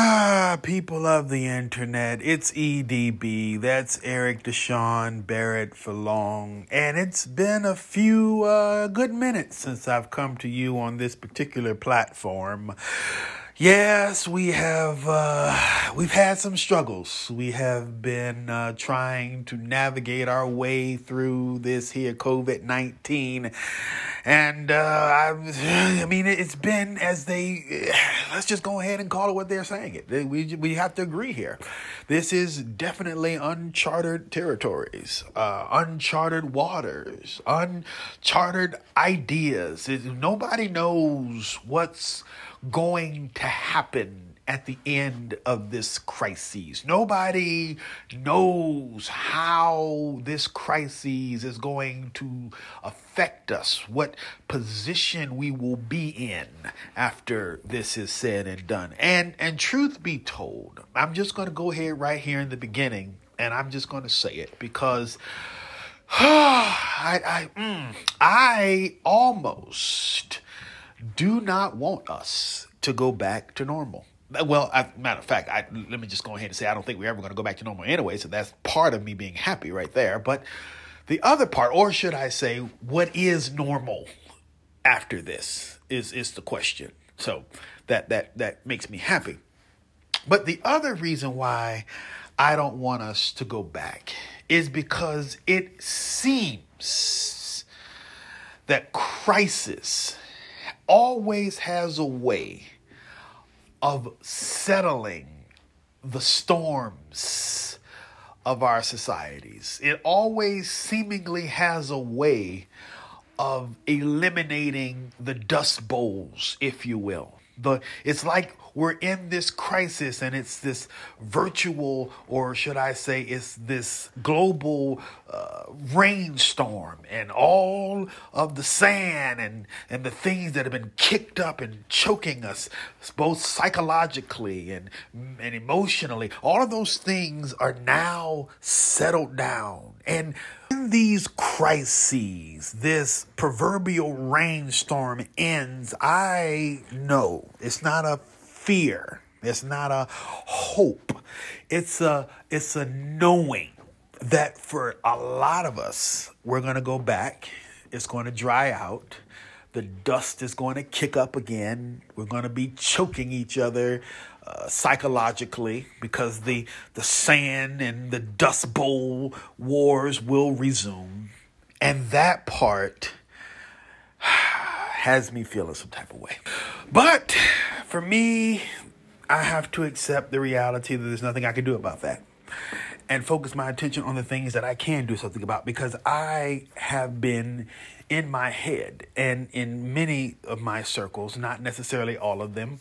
Ah, people of the internet, it's EDB. That's Eric Deshawn Barrett for long. And it's been a few uh, good minutes since I've come to you on this particular platform. Yes, we have uh, we've had some struggles. We have been uh, trying to navigate our way through this here COVID nineteen, and uh, I, I mean it's been as they let's just go ahead and call it what they're saying. It we we have to agree here. This is definitely uncharted territories, uh, uncharted waters, uncharted ideas. Nobody knows what's going to happen at the end of this crisis. Nobody knows how this crisis is going to affect us, what position we will be in after this is said and done. And and truth be told, I'm just going to go ahead right here in the beginning and I'm just going to say it because I I mm, I almost do not want us to go back to normal. Well, I, matter of fact, I, let me just go ahead and say I don't think we're ever going to go back to normal anyway. So that's part of me being happy right there. But the other part, or should I say, what is normal after this is is the question. So that that that makes me happy. But the other reason why I don't want us to go back is because it seems that crisis always has a way of settling the storms of our societies. It always seemingly has a way of eliminating the dust bowls, if you will. The it's like we're in this crisis and it's this virtual, or should I say, it's this global uh, rainstorm, and all of the sand and, and the things that have been kicked up and choking us, both psychologically and, and emotionally, all of those things are now settled down. And in these crises, this proverbial rainstorm ends, I know it's not a fear. It's not a hope. It's a it's a knowing that for a lot of us, we're going to go back. It's going to dry out. The dust is going to kick up again. We're going to be choking each other uh, psychologically because the the sand and the dust bowl wars will resume, and that part has me feeling some type of way. But for me, I have to accept the reality that there's nothing I can do about that and focus my attention on the things that I can do something about because I have been in my head and in many of my circles, not necessarily all of them,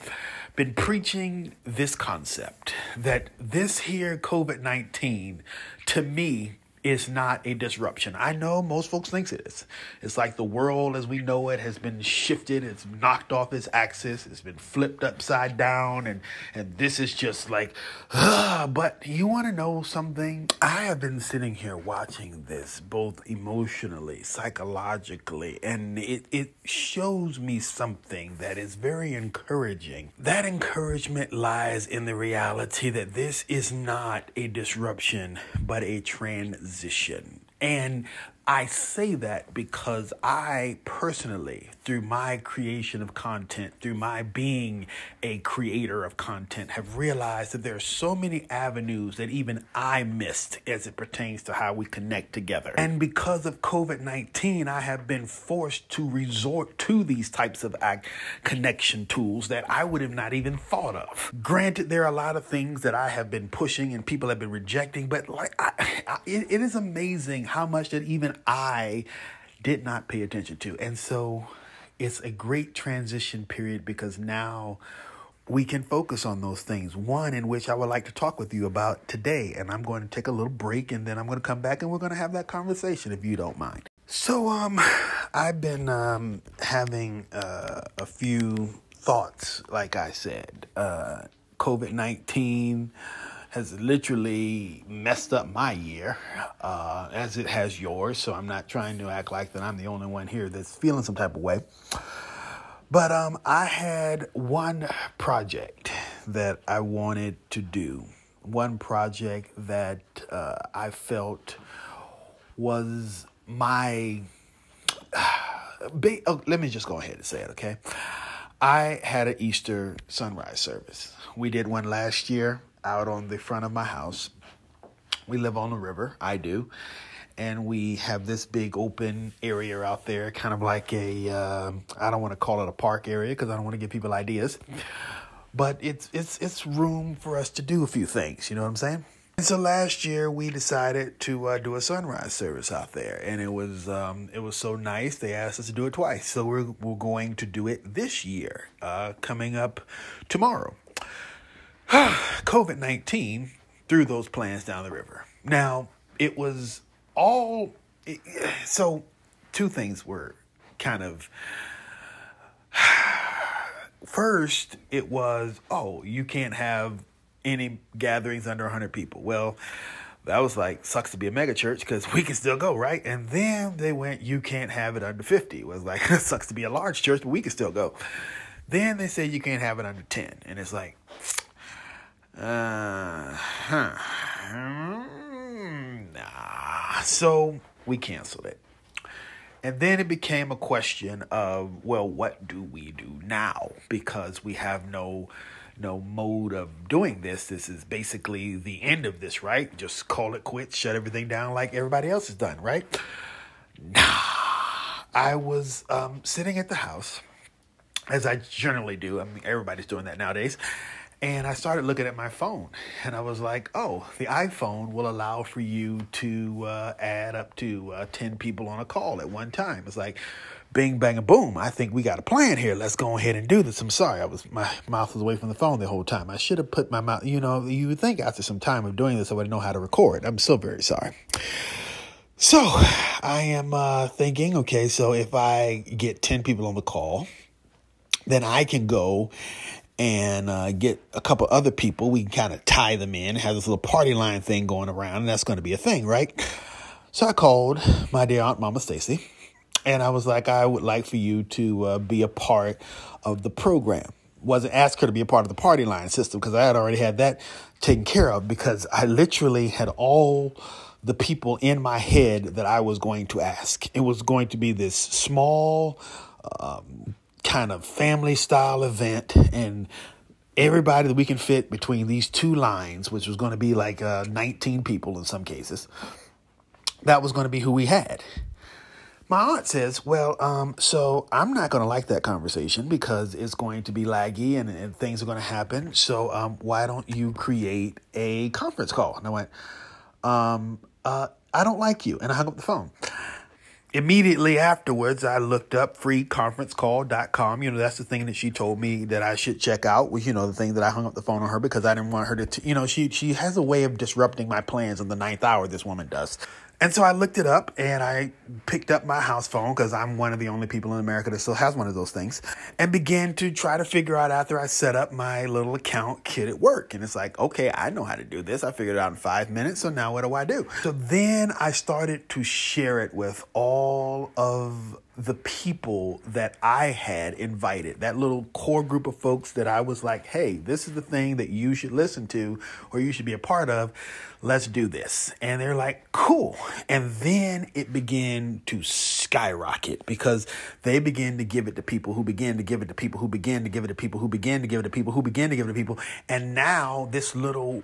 been preaching this concept that this here COVID 19 to me is not a disruption. I know most folks thinks it is. It's like the world as we know it has been shifted, it's knocked off its axis, it's been flipped upside down and and this is just like uh, but you want to know something? I have been sitting here watching this both emotionally, psychologically, and it it shows me something that is very encouraging. That encouragement lies in the reality that this is not a disruption but a transition position. And I say that because I personally, through my creation of content, through my being a creator of content, have realized that there are so many avenues that even I missed as it pertains to how we connect together. And because of COVID 19, I have been forced to resort to these types of connection tools that I would have not even thought of. Granted, there are a lot of things that I have been pushing and people have been rejecting, but like I, I, it, it is amazing how much that even I did not pay attention to. And so it's a great transition period because now we can focus on those things. One in which I would like to talk with you about today. And I'm going to take a little break and then I'm going to come back and we're going to have that conversation if you don't mind. So, um, I've been um, having uh, a few thoughts, like I said. Uh, COVID 19 has literally messed up my year, uh, as it has yours. So I'm not trying to act like that I'm the only one here that's feeling some type of way. But um, I had one project that I wanted to do, one project that uh, I felt was my. Big, oh, let me just go ahead and say it, okay? I had an Easter sunrise service. We did one last year out on the front of my house. We live on the river, I do. And we have this big open area out there, kind of like a uh, I don't want to call it a park area because I don't want to give people ideas, but it's it's it's room for us to do a few things. You know what I'm saying? And so last year we decided to uh, do a sunrise service out there, and it was um, it was so nice. They asked us to do it twice, so we're we're going to do it this year, uh, coming up tomorrow. COVID nineteen threw those plans down the river. Now it was all it, so. Two things were kind of first. It was oh you can't have any gatherings under 100 people. Well, that was like sucks to be a mega church because we can still go right and then they went you can't have it under 50 it was like sucks to be a large church but we can still go then they said you can't have it under 10 and it's like uh huh nah so we canceled it and then it became a question of well what do we do now because we have no no mode of doing this. This is basically the end of this, right? Just call it quits, shut everything down like everybody else has done, right? Nah. I was um, sitting at the house, as I generally do. I mean, everybody's doing that nowadays. And I started looking at my phone, and I was like, oh, the iPhone will allow for you to uh, add up to uh, 10 people on a call at one time. It's like, bing, bang, and boom. I think we got a plan here. Let's go ahead and do this. I'm sorry. I was, my mouth was away from the phone the whole time. I should have put my mouth, you know, you would think after some time of doing this, I would know how to record. I'm so very sorry. So I am uh, thinking, okay, so if I get 10 people on the call, then I can go and uh, get a couple other people. We can kind of tie them in, have this little party line thing going around, and that's going to be a thing, right? So I called my dear Aunt Mama Stacy and I was like, I would like for you to uh, be a part of the program. Wasn't asked her to be a part of the party line system because I had already had that taken care of because I literally had all the people in my head that I was going to ask. It was going to be this small, um, kind of family style event, and everybody that we can fit between these two lines, which was going to be like uh, 19 people in some cases, that was going to be who we had. My aunt says, Well, um, so I'm not going to like that conversation because it's going to be laggy and, and things are going to happen. So um, why don't you create a conference call? And I went, um, uh, I don't like you. And I hung up the phone. Immediately afterwards, I looked up freeconferencecall.com. You know, that's the thing that she told me that I should check out. Was, you know, the thing that I hung up the phone on her because I didn't want her to, t- you know, she, she has a way of disrupting my plans in the ninth hour, this woman does. And so I looked it up and I picked up my house phone because I'm one of the only people in America that still has one of those things and began to try to figure out after I set up my little account kit at work. And it's like, okay, I know how to do this. I figured it out in five minutes. So now what do I do? So then I started to share it with all of the people that I had invited, that little core group of folks that I was like, hey, this is the thing that you should listen to or you should be a part of. Let's do this. And they're like, cool. And then it began to skyrocket because they began to give it to people who began to give it to people who began to give it to people who began to give it to people who began to give it to people. And now this little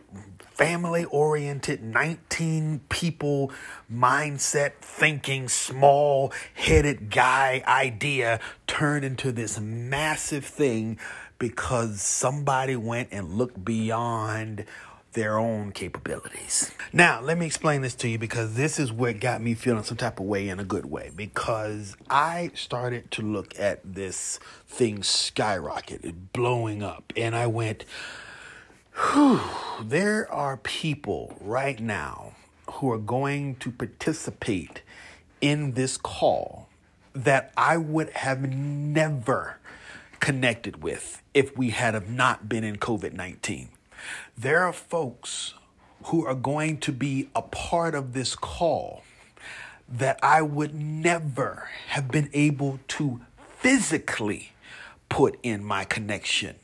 family oriented 19 people mindset thinking small headed guy idea turned into this massive thing because somebody went and looked beyond their own capabilities. Now, let me explain this to you because this is what got me feeling some type of way in a good way. Because I started to look at this thing skyrocket, blowing up, and I went, Whew, there are people right now who are going to participate in this call that I would have never connected with if we had have not been in COVID 19. There are folks who are going to be a part of this call that I would never have been able to physically put in my connection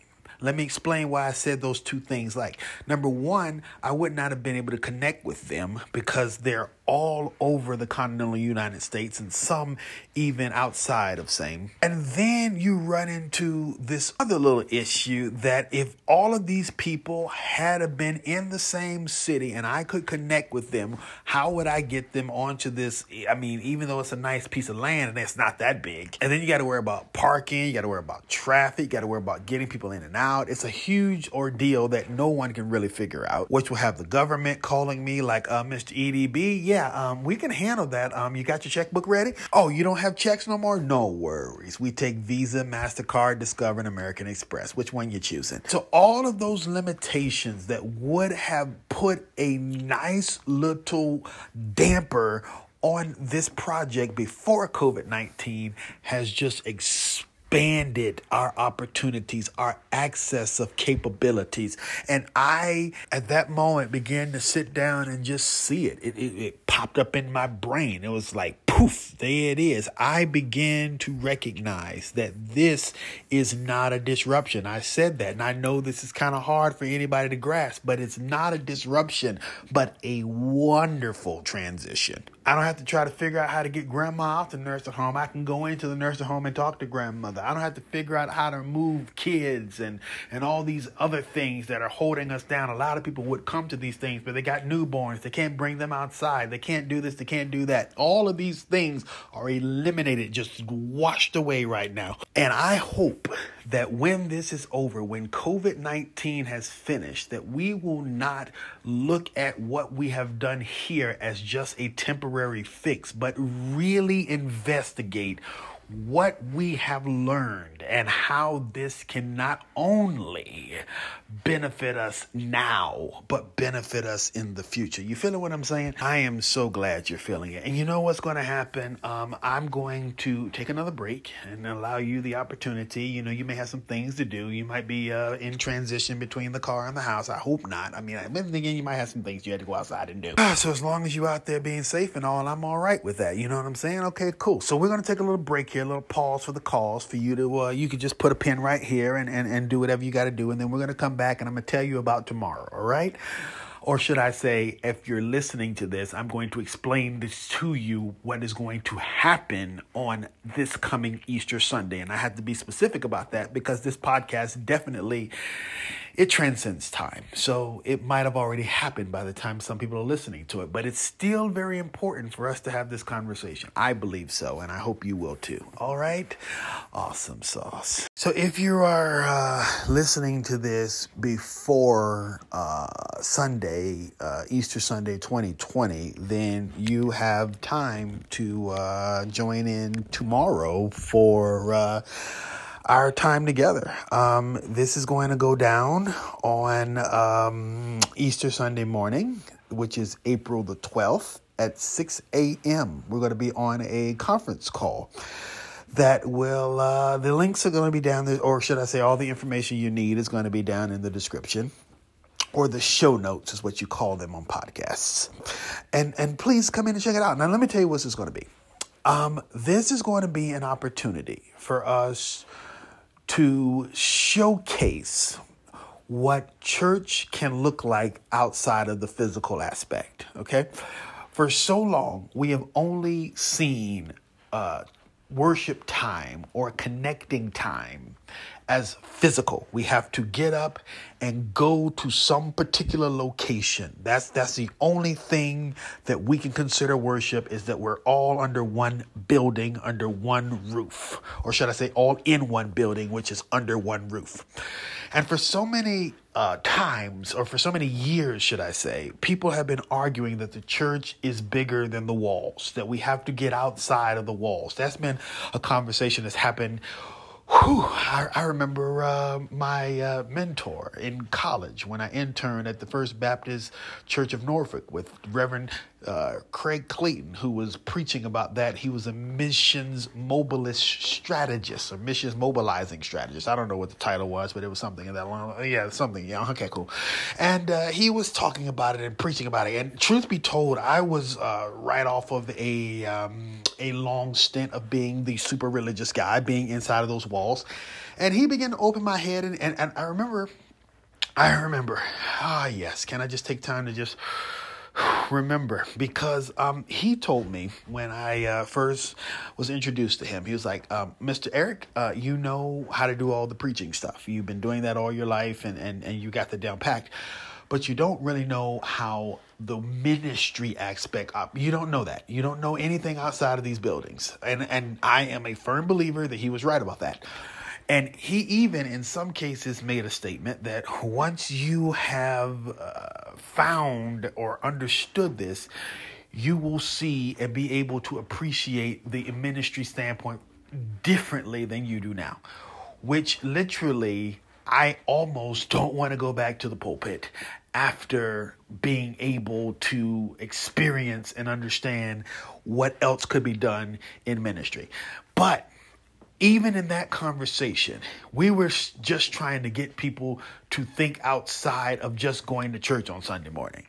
Let me explain why I said those two things. Like, number one, I would not have been able to connect with them because they're all over the continental United States and some even outside of same. And then you run into this other little issue that if all of these people had been in the same city and I could connect with them, how would I get them onto this? I mean, even though it's a nice piece of land and it's not that big. And then you got to worry about parking, you got to worry about traffic, you got to worry about getting people in and out. It's a huge ordeal that no one can really figure out, which will have the government calling me like, uh, Mr. EDB, yeah, yeah, um, we can handle that. Um, you got your checkbook ready? Oh, you don't have checks no more? No worries. We take Visa, MasterCard, Discover, and American Express. Which one you choosing? So all of those limitations that would have put a nice little damper on this project before COVID 19 has just exploded expanded our opportunities, our access of capabilities. And I, at that moment, began to sit down and just see it. It, it, it popped up in my brain. It was like, poof, there it is. I began to recognize that this is not a disruption. I said that, and I know this is kind of hard for anybody to grasp, but it's not a disruption, but a wonderful transition. I don't have to try to figure out how to get grandma off the nursing home. I can go into the nursing home and talk to grandmother. I don't have to figure out how to move kids and, and all these other things that are holding us down. A lot of people would come to these things, but they got newborns. They can't bring them outside. They can't do this. They can't do that. All of these things are eliminated, just washed away right now. And I hope that when this is over, when COVID 19 has finished, that we will not look at what we have done here as just a temporary fix, but really investigate what we have learned and how this can not only benefit us now, but benefit us in the future. You feeling what I'm saying? I am so glad you're feeling it. And you know what's going to happen? Um, I'm going to take another break and allow you the opportunity. You know, you may have some things to do. You might be uh, in transition between the car and the house. I hope not. I mean, I've been thinking you might have some things you had to go outside and do. So as long as you're out there being safe and all, I'm all right with that. You know what I'm saying? Okay, cool. So we're going to take a little break here, a little pause for the calls for you to, uh, you could just put a pin right here and, and, and do whatever you got to do. And then we're going to come back and I'm going to tell you about tomorrow. All right. Or should I say, if you're listening to this, I'm going to explain this to you what is going to happen on this coming Easter Sunday. And I have to be specific about that because this podcast definitely it transcends time. So it might have already happened by the time some people are listening to it, but it's still very important for us to have this conversation. I believe so, and I hope you will too. All right? Awesome sauce. So if you are uh, listening to this before uh, Sunday, uh, Easter Sunday 2020, then you have time to uh, join in tomorrow for uh, our time together. Um, this is going to go down on um, Easter Sunday morning, which is April the 12th at 6 a.m. We're going to be on a conference call that will, uh, the links are going to be down there, or should I say, all the information you need is going to be down in the description. Or the show notes is what you call them on podcasts. And and please come in and check it out. Now let me tell you what this is going to be. Um, this is going to be an opportunity for us to showcase what church can look like outside of the physical aspect. Okay. For so long, we have only seen uh, worship time or connecting time as physical. We have to get up and go to some particular location. That's that's the only thing that we can consider worship is that we're all under one building, under one roof. Or should I say all in one building, which is under one roof. And for so many uh, times, or for so many years, should I say, people have been arguing that the church is bigger than the walls, that we have to get outside of the walls. That's been a conversation that's happened Whew, I, I remember uh, my uh, mentor in college when I interned at the First Baptist Church of Norfolk with Reverend uh, Craig Clayton, who was preaching about that. He was a missions mobilist strategist or missions mobilizing strategist. I don't know what the title was, but it was something in that line. Yeah, something. Yeah, okay, cool. And uh, he was talking about it and preaching about it. And truth be told, I was uh, right off of a um, a long stint of being the super religious guy, being inside of those walls. And he began to open my head, and, and, and I remember, I remember, ah, yes, can I just take time to just remember because um, he told me when I uh, first was introduced to him, he was like, um, Mr. Eric, uh, you know how to do all the preaching stuff. You've been doing that all your life and, and, and you got the down packed, but you don't really know how the ministry aspect up. You don't know that. You don't know anything outside of these buildings. And, and I am a firm believer that he was right about that. And he even, in some cases, made a statement that once you have uh, found or understood this, you will see and be able to appreciate the ministry standpoint differently than you do now. Which literally, I almost don't want to go back to the pulpit after being able to experience and understand what else could be done in ministry. But even in that conversation, we were just trying to get people to think outside of just going to church on Sunday morning.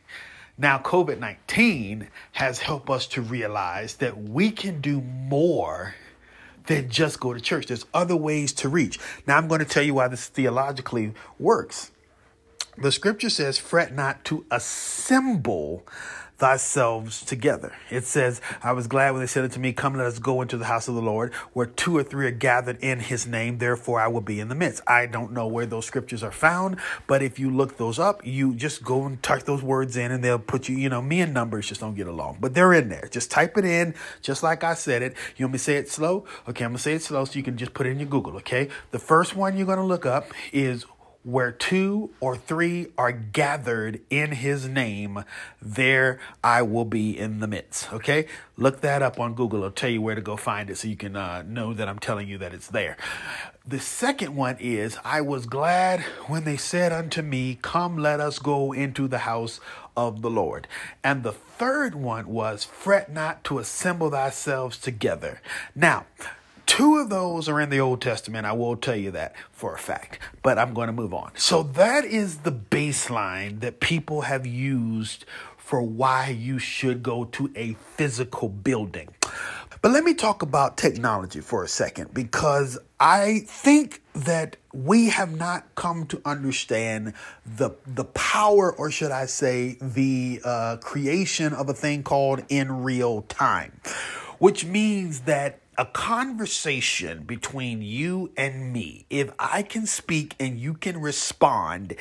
Now, COVID 19 has helped us to realize that we can do more than just go to church. There's other ways to reach. Now, I'm going to tell you why this theologically works. The scripture says, fret not to assemble thyself together. It says, I was glad when they said unto me, Come, let us go into the house of the Lord, where two or three are gathered in his name, therefore I will be in the midst. I don't know where those scriptures are found, but if you look those up, you just go and type those words in and they'll put you, you know, me and numbers just don't get along, but they're in there. Just type it in, just like I said it. You want me to say it slow? Okay, I'm gonna say it slow so you can just put it in your Google, okay? The first one you're gonna look up is where two or three are gathered in his name, there I will be in the midst. Okay? Look that up on Google. I'll tell you where to go find it so you can uh, know that I'm telling you that it's there. The second one is I was glad when they said unto me, Come, let us go into the house of the Lord. And the third one was, Fret not to assemble thyself together. Now, Two of those are in the Old Testament. I will tell you that for a fact, but I'm going to move on. So that is the baseline that people have used for why you should go to a physical building. But let me talk about technology for a second because I think that we have not come to understand the the power, or should I say, the uh, creation of a thing called in real time, which means that a conversation between you and me, if I can speak and you can respond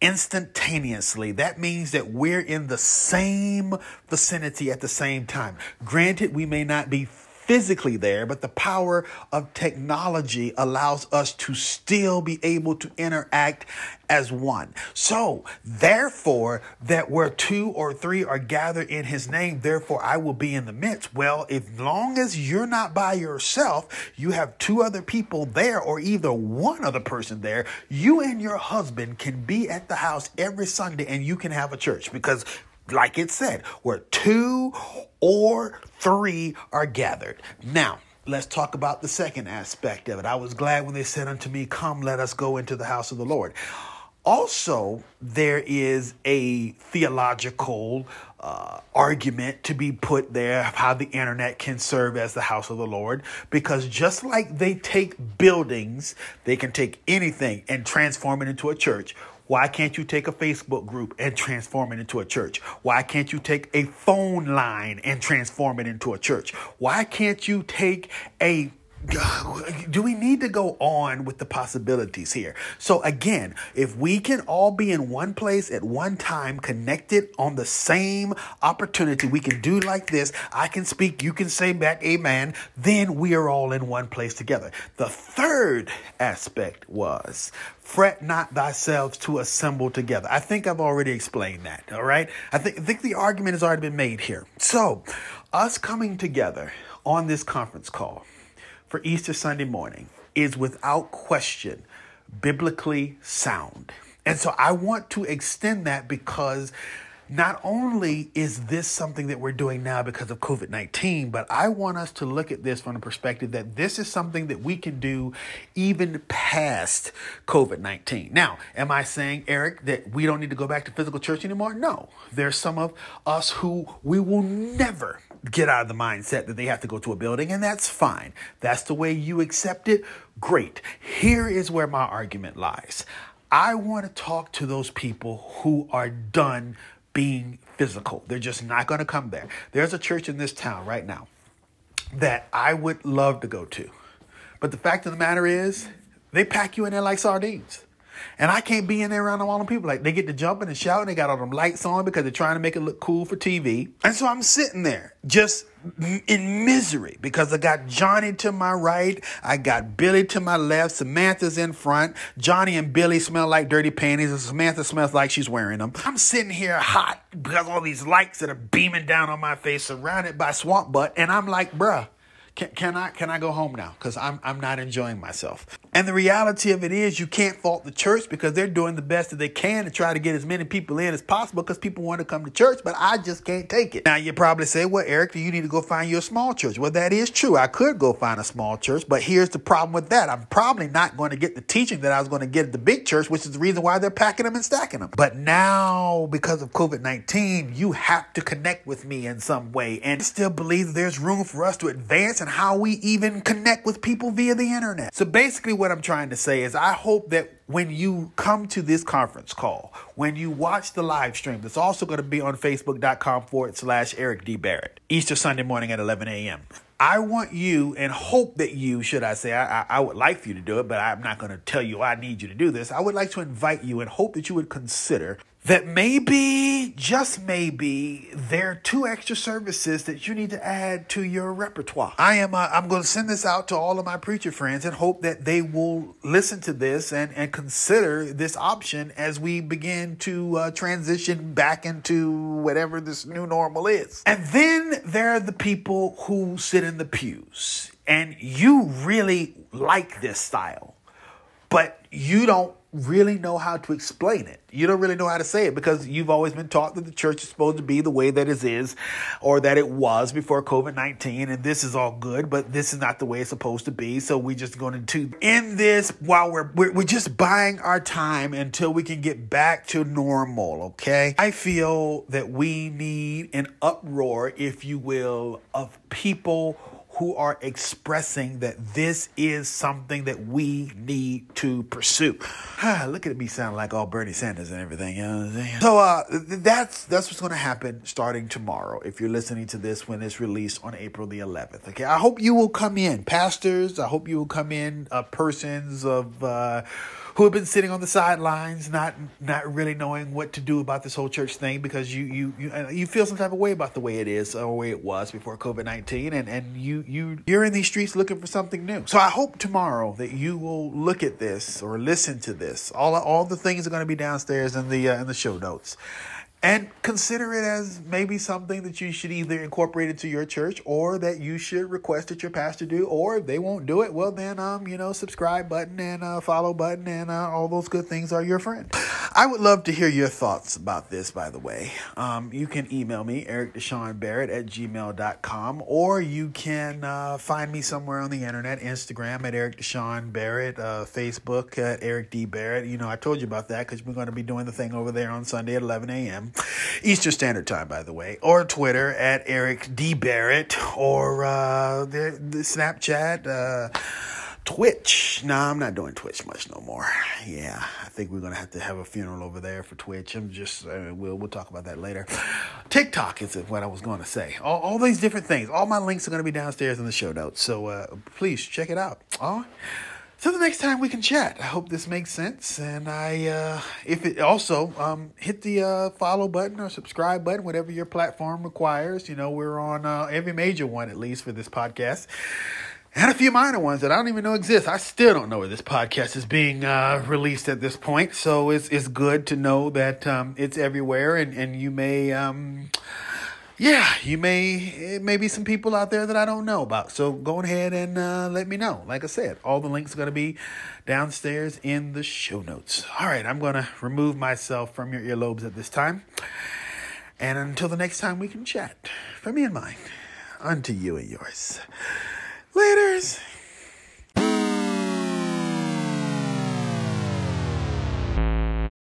instantaneously, that means that we're in the same vicinity at the same time. Granted, we may not be physically there, but the power of technology allows us to still be able to interact as one. So, therefore, that where two or three are gathered in his name, therefore I will be in the midst. Well, as long as you're not by yourself, you have two other people there, or either one other person there, you and your husband can be at the house every Sunday and you can have a church because like it said, where two or three are gathered. Now, let's talk about the second aspect of it. I was glad when they said unto me, Come, let us go into the house of the Lord. Also, there is a theological uh, argument to be put there of how the internet can serve as the house of the Lord. Because just like they take buildings, they can take anything and transform it into a church. Why can't you take a Facebook group and transform it into a church? Why can't you take a phone line and transform it into a church? Why can't you take a do we need to go on with the possibilities here? So, again, if we can all be in one place at one time, connected on the same opportunity, we can do like this. I can speak, you can say back, amen. Then we are all in one place together. The third aspect was fret not thyself to assemble together. I think I've already explained that. All right. I think, I think the argument has already been made here. So, us coming together on this conference call for Easter Sunday morning is without question biblically sound. And so I want to extend that because not only is this something that we're doing now because of COVID 19, but I want us to look at this from the perspective that this is something that we can do even past COVID 19. Now, am I saying, Eric, that we don't need to go back to physical church anymore? No. There's some of us who we will never get out of the mindset that they have to go to a building, and that's fine. That's the way you accept it. Great. Here is where my argument lies. I want to talk to those people who are done being physical. They're just not going to come there. There's a church in this town right now that I would love to go to. But the fact of the matter is, they pack you in there like sardines. And I can't be in there around all them people. Like they get to jumping and shouting. They got all them lights on because they're trying to make it look cool for TV. And so I'm sitting there just in misery because I got Johnny to my right, I got Billy to my left, Samantha's in front. Johnny and Billy smell like dirty panties, and Samantha smells like she's wearing them. I'm sitting here hot because all these lights that are beaming down on my face, surrounded by swamp butt, and I'm like, bruh. Can, can I can I go home now? Because I'm I'm not enjoying myself. And the reality of it is, you can't fault the church because they're doing the best that they can to try to get as many people in as possible because people want to come to church, but I just can't take it. Now you probably say, well, Eric, you need to go find you a small church. Well, that is true. I could go find a small church, but here's the problem with that. I'm probably not going to get the teaching that I was going to get at the big church, which is the reason why they're packing them and stacking them. But now, because of COVID 19, you have to connect with me in some way and still believe there's room for us to advance and how we even connect with people via the internet. So basically, what I'm trying to say is, I hope that when you come to this conference call, when you watch the live stream, that's also going to be on facebook.com forward slash Eric D. Barrett, Easter Sunday morning at 11 a.m. I want you and hope that you, should I say, I, I, I would like for you to do it, but I'm not going to tell you oh, I need you to do this. I would like to invite you and hope that you would consider that maybe, just maybe, there are two extra services that you need to add to your repertoire. I am. Uh, I'm going to send this out to all of my preacher friends and hope that they will listen to this and and consider this option as we begin to uh, transition back into whatever this new normal is. And then there are the people who sit in the pews, and you really like this style, but you don't really know how to explain it. You don't really know how to say it because you've always been taught that the church is supposed to be the way that it is or that it was before COVID 19 and this is all good, but this is not the way it's supposed to be. So we're just going to end this while we're, we're, we're just buying our time until we can get back to normal, okay? I feel that we need an uproar, if you will, of people who are expressing that this is something that we need to pursue. Look at me sound like all Bernie Sanders and everything. You know what I'm saying? So uh, that's that's what's going to happen starting tomorrow. If you're listening to this when it's released on April the 11th, okay. I hope you will come in, pastors. I hope you will come in, uh, persons of. Uh, who have been sitting on the sidelines, not not really knowing what to do about this whole church thing because you you you, uh, you feel some type of way about the way it is or the way it was before COVID nineteen, and and you you you're in these streets looking for something new. So I hope tomorrow that you will look at this or listen to this. All all the things are going to be downstairs in the uh, in the show notes and consider it as maybe something that you should either incorporate into your church or that you should request that your pastor do or if they won't do it well then um you know subscribe button and uh, follow button and uh, all those good things are your friend. I would love to hear your thoughts about this by the way. Um, you can email me eric deshaun barrett at gmail.com or you can uh, find me somewhere on the internet instagram at eric deshaun barrett uh, facebook at eric d. Barrett. You know i told you about that because we're going to be doing the thing over there on sunday at 11 a.m Eastern Standard Time, by the way, or Twitter at Eric D. Barrett, or uh, the, the Snapchat, uh, Twitch. No, I'm not doing Twitch much no more. Yeah, I think we're gonna have to have a funeral over there for Twitch. I'm just uh, we'll we'll talk about that later. TikTok is what I was going to say. All, all these different things. All my links are gonna be downstairs in the show notes. So uh, please check it out. Oh. So the next time we can chat. I hope this makes sense. And I, uh, if it also, um, hit the uh, follow button or subscribe button, whatever your platform requires. You know, we're on uh, every major one at least for this podcast. And a few minor ones that I don't even know exist. I still don't know where this podcast is being uh, released at this point. So it's it's good to know that um, it's everywhere, and and you may um, yeah, you may it may be some people out there that I don't know about. So go ahead and uh, let me know. Like I said, all the links are going to be downstairs in the show notes. All right, I'm going to remove myself from your earlobes at this time. And until the next time we can chat, for me and mine, unto you and yours. Laters.